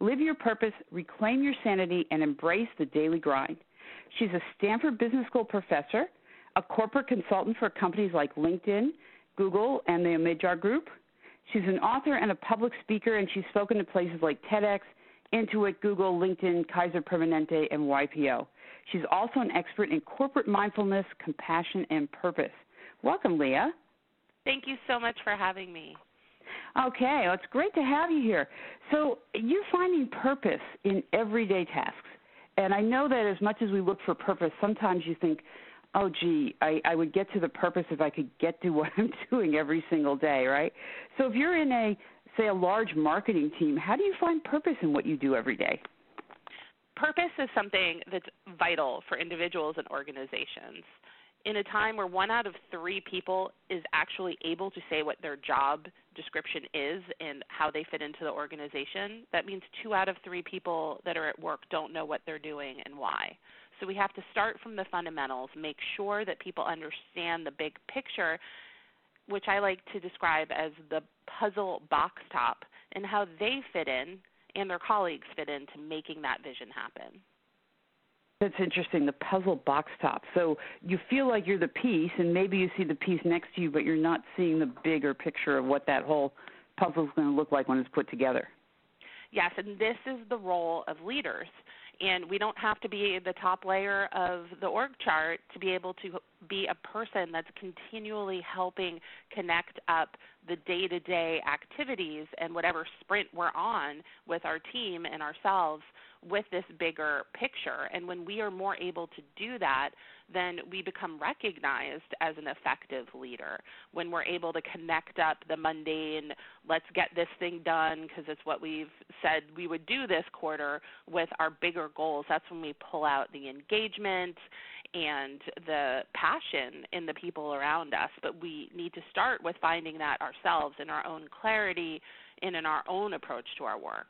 Live your purpose, reclaim your sanity, and embrace the daily grind. She's a Stanford Business School professor, a corporate consultant for companies like LinkedIn, Google, and the Omidyar Group. She's an author and a public speaker, and she's spoken to places like TEDx, Intuit, Google, LinkedIn, Kaiser Permanente, and YPO. She's also an expert in corporate mindfulness, compassion, and purpose. Welcome, Leah. Thank you so much for having me. Okay, well, it's great to have you here. So you're finding purpose in everyday tasks. And I know that as much as we look for purpose, sometimes you think, oh, gee, I, I would get to the purpose if I could get to what I'm doing every single day, right? So if you're in a, say, a large marketing team, how do you find purpose in what you do every day? Purpose is something that's vital for individuals and organizations in a time where one out of three people is actually able to say what their job description is and how they fit into the organization, that means two out of three people that are at work don't know what they're doing and why. So we have to start from the fundamentals, make sure that people understand the big picture, which I like to describe as the puzzle box top, and how they fit in and their colleagues fit into making that vision happen. That's interesting, the puzzle box top. So you feel like you're the piece, and maybe you see the piece next to you, but you're not seeing the bigger picture of what that whole puzzle is going to look like when it's put together. Yes, and this is the role of leaders. And we don't have to be the top layer of the org chart to be able to be a person that's continually helping connect up the day to day activities and whatever sprint we're on with our team and ourselves with this bigger picture. And when we are more able to do that, then we become recognized as an effective leader. When we're able to connect up the mundane, let's get this thing done because it's what we've said we would do this quarter with our bigger goals, that's when we pull out the engagement and the passion in the people around us. But we need to start with finding that ourselves in our own clarity and in our own approach to our work.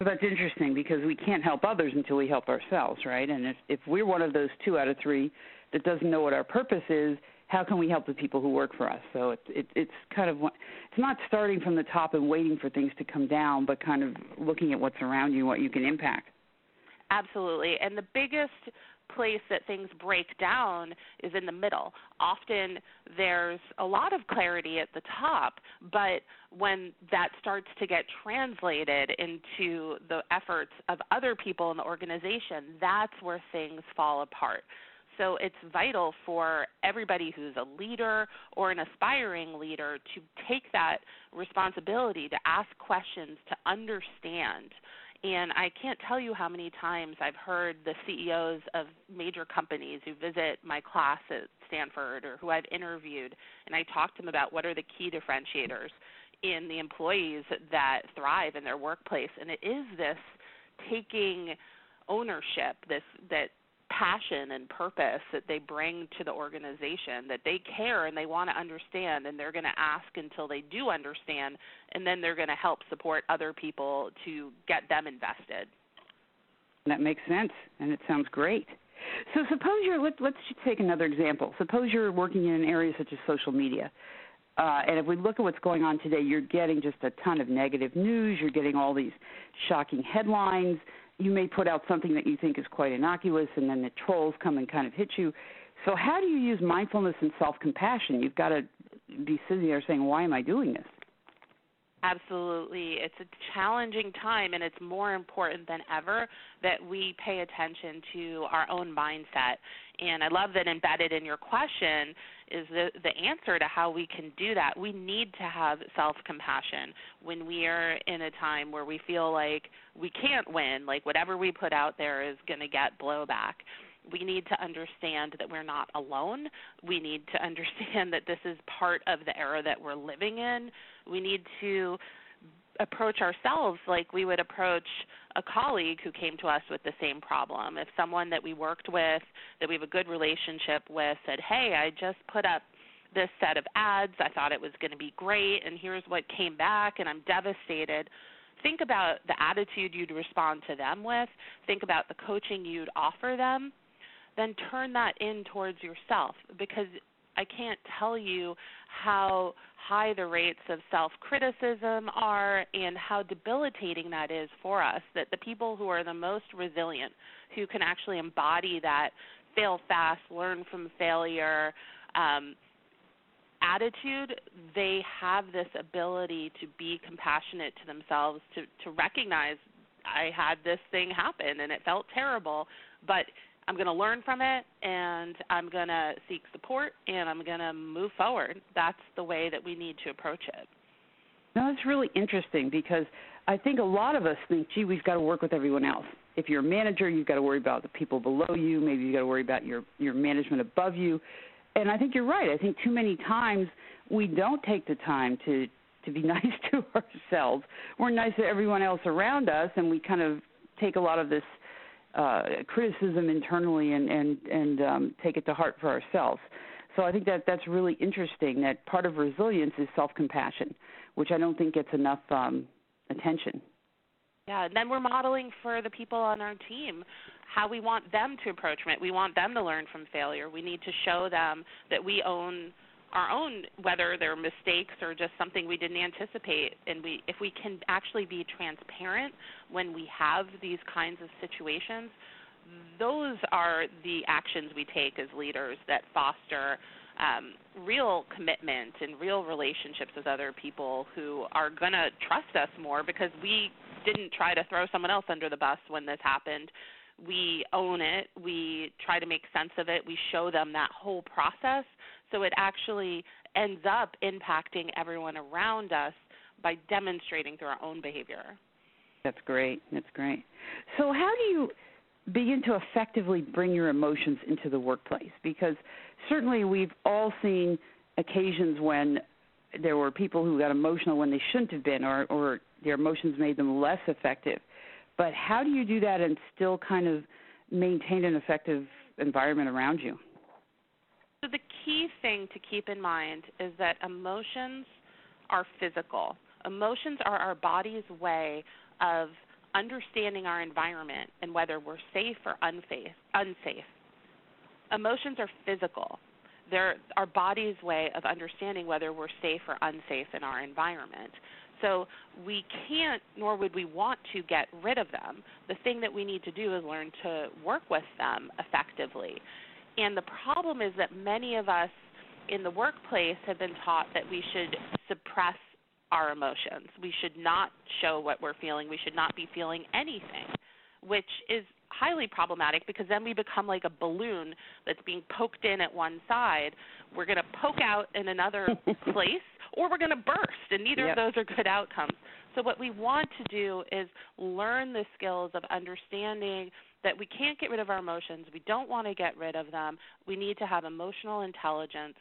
Well, that's interesting because we can't help others until we help ourselves, right? And if if we're one of those two out of three that doesn't know what our purpose is, how can we help the people who work for us? So it's it, it's kind of it's not starting from the top and waiting for things to come down, but kind of looking at what's around you what you can impact. Absolutely. And the biggest place that things break down is in the middle. Often there's a lot of clarity at the top, but when that starts to get translated into the efforts of other people in the organization, that's where things fall apart. So it's vital for everybody who's a leader or an aspiring leader to take that responsibility to ask questions, to understand and I can't tell you how many times I've heard the CEOs of major companies who visit my class at Stanford or who I've interviewed, and I talk to them about what are the key differentiators in the employees that thrive in their workplace. And it is this taking ownership, this that passion and purpose that they bring to the organization that they care and they want to understand and they're going to ask until they do understand and then they're going to help support other people to get them invested that makes sense and it sounds great so suppose you're let, let's take another example suppose you're working in an area such as social media uh, and if we look at what's going on today, you're getting just a ton of negative news. You're getting all these shocking headlines you may put out something that you think is quite innocuous, and then the trolls come and kind of hit you. So, how do you use mindfulness and self compassion? You've got to be sitting there saying, Why am I doing this? Absolutely. It's a challenging time, and it's more important than ever that we pay attention to our own mindset. And I love that embedded in your question is the, the answer to how we can do that. We need to have self compassion when we are in a time where we feel like we can't win, like whatever we put out there is going to get blowback we need to understand that we're not alone. We need to understand that this is part of the era that we're living in. We need to approach ourselves like we would approach a colleague who came to us with the same problem, if someone that we worked with, that we have a good relationship with, said, Hey, I just put up this set of ads, I thought it was going to be great, and here's what came back, and I'm devastated. Think about the attitude you'd respond to them with, think about the coaching you'd offer them, then turn that in towards yourself because I can't tell you how high the rates of self criticism are and how debilitating that is for us. That the people who are the most resilient, who can actually embody that fail fast, learn from failure um, attitude, they have this ability to be compassionate to themselves, to, to recognize I had this thing happen and it felt terrible, but I'm going to learn from it and I'm going to seek support and I'm going to move forward. That's the way that we need to approach it. No, it's really interesting because I think a lot of us think, gee, we've got to work with everyone else. If you're a manager, you've got to worry about the people below you. Maybe you've got to worry about your, your management above you. And I think you're right. I think too many times we don't take the time to to be nice to ourselves. We're nice to everyone else around us, and we kind of take a lot of this uh, criticism internally and and and um, take it to heart for ourselves. So I think that that's really interesting. That part of resilience is self-compassion, which I don't think gets enough um, attention. Yeah, and then we're modeling for the people on our team how we want them to approach it. We want them to learn from failure. We need to show them that we own our own whether they're mistakes or just something we didn't anticipate and we if we can actually be transparent when we have these kinds of situations those are the actions we take as leaders that foster um, real commitment and real relationships with other people who are going to trust us more because we didn't try to throw someone else under the bus when this happened. We own it. We try to make sense of it. We show them that whole process so it actually ends up impacting everyone around us by demonstrating through our own behavior. That's great. That's great. So, how do you begin to effectively bring your emotions into the workplace? Because certainly we've all seen occasions when there were people who got emotional when they shouldn't have been, or, or their emotions made them less effective. But how do you do that and still kind of maintain an effective environment around you? So, the key thing to keep in mind is that emotions are physical. Emotions are our body's way of understanding our environment and whether we're safe or unsafe. unsafe. Emotions are physical. They're our body's way of understanding whether we're safe or unsafe in our environment. So we can't, nor would we want to get rid of them. The thing that we need to do is learn to work with them effectively. And the problem is that many of us in the workplace have been taught that we should suppress our emotions. We should not show what we're feeling. We should not be feeling anything, which is highly problematic because then we become like a balloon that's being poked in at one side. We're going to poke out in another place or we're going to burst, and neither yep. of those are good outcomes. So, what we want to do is learn the skills of understanding that we can't get rid of our emotions. We don't want to get rid of them. We need to have emotional intelligence,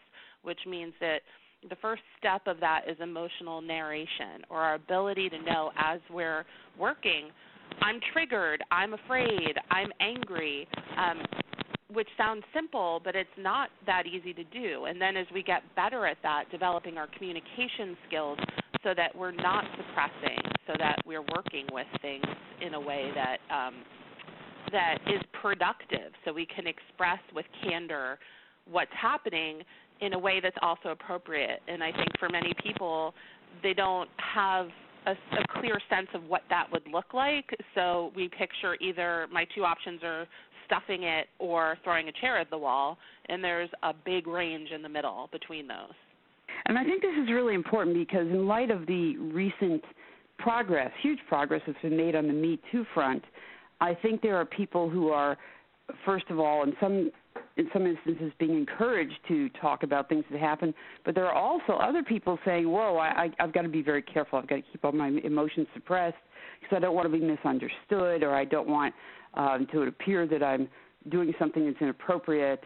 which means that the first step of that is emotional narration or our ability to know as we're working, I'm triggered, I'm afraid, I'm angry. Um, which sounds simple, but it's not that easy to do. And then as we get better at that, developing our communication skills so that we're not suppressing, so that we're working with things in a way that um, that is productive, so we can express with candor what's happening in a way that's also appropriate. And I think for many people, they don't have a, a, clear sense of what that would look like. So we picture either my two options are stuffing it or throwing a chair at the wall, and there's a big range in the middle between those. And I think this is really important because, in light of the recent progress, huge progress that's been made on the Me Too front, I think there are people who are, first of all, in some in some instances, being encouraged to talk about things that happen. But there are also other people saying, "Whoa, I, I, I've got to be very careful. I've got to keep all my emotions suppressed because I don't want to be misunderstood, or I don't want um, to appear that I'm doing something that's inappropriate.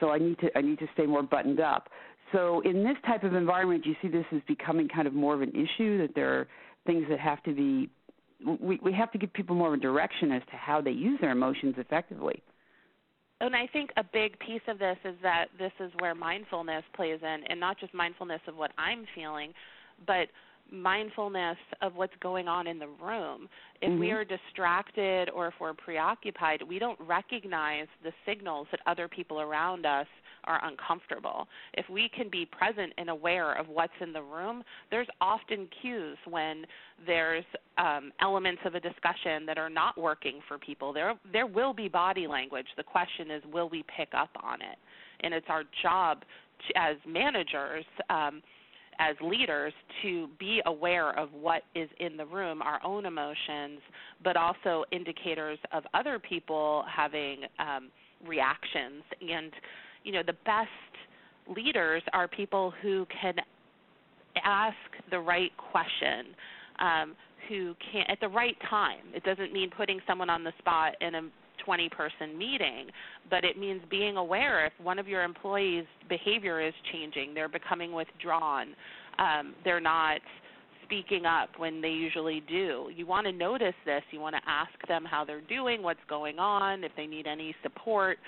So I need to I need to stay more buttoned up. So in this type of environment, you see this as becoming kind of more of an issue that there are things that have to be we we have to give people more of a direction as to how they use their emotions effectively. And I think a big piece of this is that this is where mindfulness plays in, and not just mindfulness of what I'm feeling, but mindfulness of what's going on in the room. If mm-hmm. we are distracted or if we're preoccupied, we don't recognize the signals that other people around us are uncomfortable. If we can be present and aware of what's in the room, there's often cues when there's um, elements of a discussion that are not working for people. There, there will be body language. The question is, will we pick up on it? And it's our job to, as managers. Um, as leaders to be aware of what is in the room, our own emotions, but also indicators of other people having um, reactions. And you know, the best leaders are people who can ask the right question, um, who can at the right time. It doesn't mean putting someone on the spot in a 20 person meeting, but it means being aware if one of your employees' behavior is changing, they're becoming withdrawn, um, they're not speaking up when they usually do. You want to notice this, you want to ask them how they're doing, what's going on, if they need any support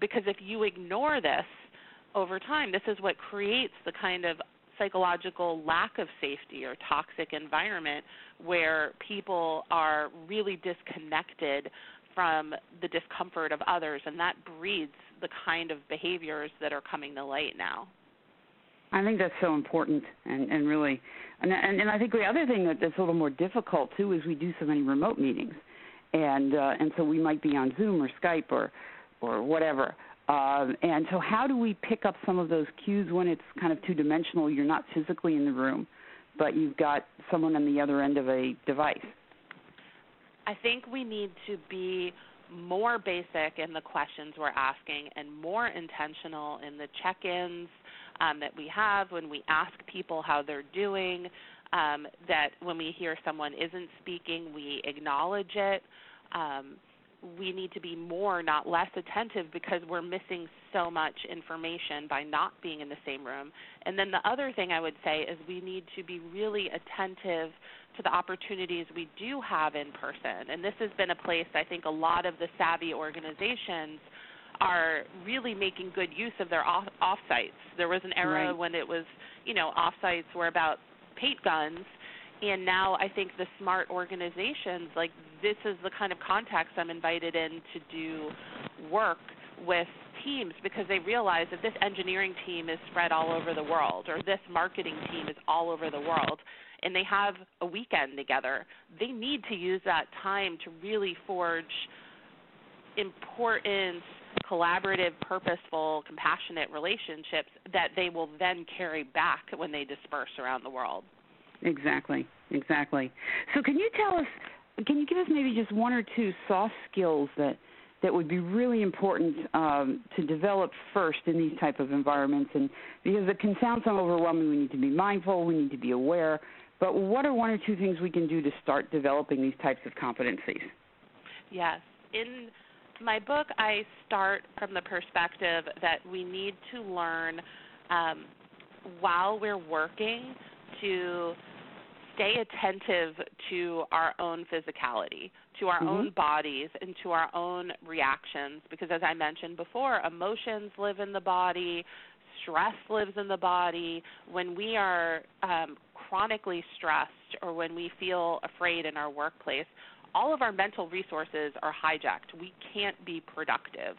because if you ignore this over time, this is what creates the kind of psychological lack of safety or toxic environment where people are really disconnected from the discomfort of others, and that breeds the kind of behaviors that are coming to light now. I think that's so important, and, and really, and, and, and I think the other thing that, that's a little more difficult too is we do so many remote meetings, and uh, and so we might be on Zoom or Skype or or whatever. Uh, and so, how do we pick up some of those cues when it's kind of two dimensional? You're not physically in the room, but you've got someone on the other end of a device. I think we need to be more basic in the questions we're asking and more intentional in the check ins um, that we have when we ask people how they're doing. Um, that when we hear someone isn't speaking, we acknowledge it. Um, we need to be more, not less attentive because we're missing so much information by not being in the same room. And then the other thing I would say is we need to be really attentive to the opportunities we do have in person. And this has been a place I think a lot of the savvy organizations are really making good use of their off offsites. There was an era right. when it was, you know, offsites were about paint guns and now I think the smart organizations like this is the kind of context I'm invited in to do work with teams because they realize that this engineering team is spread all over the world or this marketing team is all over the world and they have a weekend together. They need to use that time to really forge important collaborative, purposeful, compassionate relationships that they will then carry back when they disperse around the world. Exactly, exactly. So, can you tell us? Can you give us maybe just one or two soft skills that that would be really important um, to develop first in these type of environments? And because it can sound so overwhelming, we need to be mindful, we need to be aware. But what are one or two things we can do to start developing these types of competencies? Yes. In my book, I start from the perspective that we need to learn um, while we're working to stay attentive to our own physicality, to our mm-hmm. own bodies, and to our own reactions. Because as I mentioned before, emotions live in the body, stress lives in the body. When we are um, chronically stressed or when we feel afraid in our workplace, all of our mental resources are hijacked. We can't be productive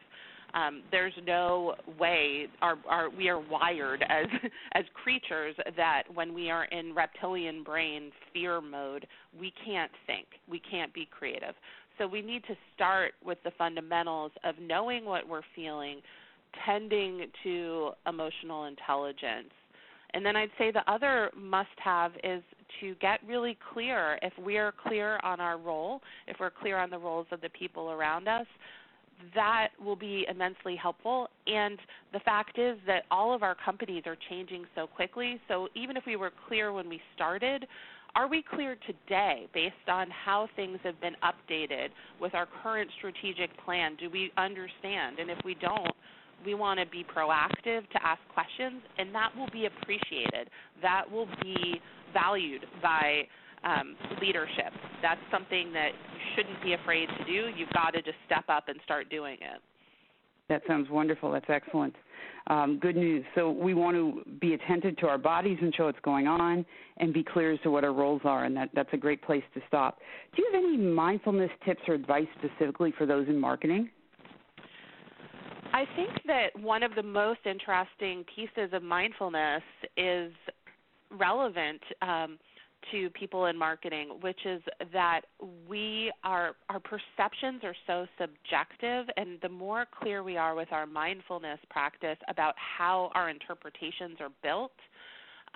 um, there's no way our, our, we are wired as as creatures that when we are in reptilian brain fear mode, we can't think, we can't be creative. So we need to start with the fundamentals of knowing what we're feeling, tending to emotional intelligence. And then I'd say the other must have is to get really clear. If we are clear on our role, if we're clear on the roles of the people around us, that will be immensely helpful. And the fact is that all of our companies are changing so quickly. So even if we were clear when we started, are we clear today based on how things have been updated with our current strategic plan? Do we understand? And if we don't, we want to be proactive to ask questions, and that will be appreciated. That will be valued by um, leadership. That's something that you shouldn't be afraid to do. You've got to just step up and start doing it. That sounds wonderful. That's excellent. Um, good news. So we want to be attentive to our bodies and show what's going on, and be clear as to what our roles are. And that, that's a great place to stop. Do you have any mindfulness tips or advice specifically for those in marketing? I think that one of the most interesting pieces of mindfulness is relevant um, to people in marketing, which is that we are our perceptions are so subjective, and the more clear we are with our mindfulness practice about how our interpretations are built,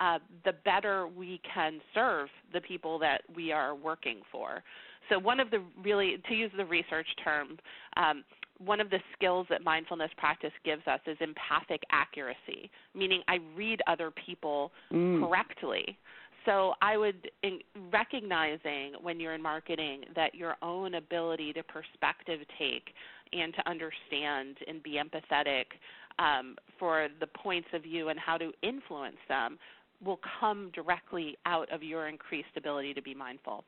uh, the better we can serve the people that we are working for. So one of the really, to use the research term, um, one of the skills that mindfulness practice gives us is empathic accuracy, meaning I read other people mm. correctly. So I would in, recognizing when you're in marketing that your own ability to perspective take and to understand and be empathetic um, for the points of view and how to influence them will come directly out of your increased ability to be mindful.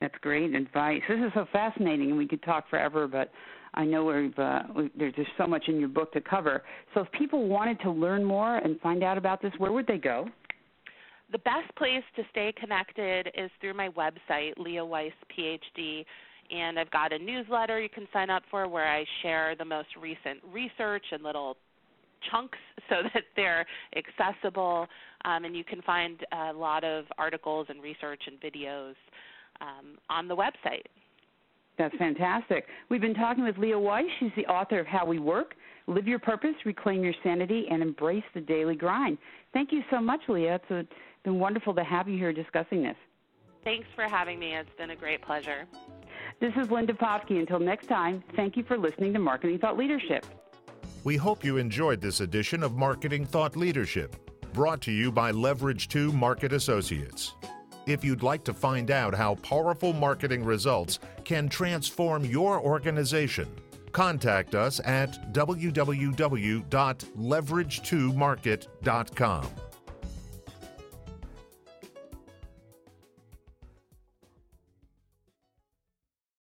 That's great advice. This is so fascinating, and we could talk forever, but I know we've, uh, we, there's just so much in your book to cover. So, if people wanted to learn more and find out about this, where would they go? The best place to stay connected is through my website, Leah Weiss PhD, and I've got a newsletter you can sign up for where I share the most recent research and little chunks so that they're accessible, um, and you can find a lot of articles and research and videos um, on the website. That's fantastic. We've been talking with Leah Weiss. She's the author of How We Work Live Your Purpose, Reclaim Your Sanity, and Embrace the Daily Grind. Thank you so much, Leah. It's been wonderful to have you here discussing this. Thanks for having me. It's been a great pleasure. This is Linda Popky. Until next time, thank you for listening to Marketing Thought Leadership. We hope you enjoyed this edition of Marketing Thought Leadership, brought to you by Leverage 2 Market Associates. If you'd like to find out how powerful marketing results can transform your organization, contact us at www.leverage2market.com.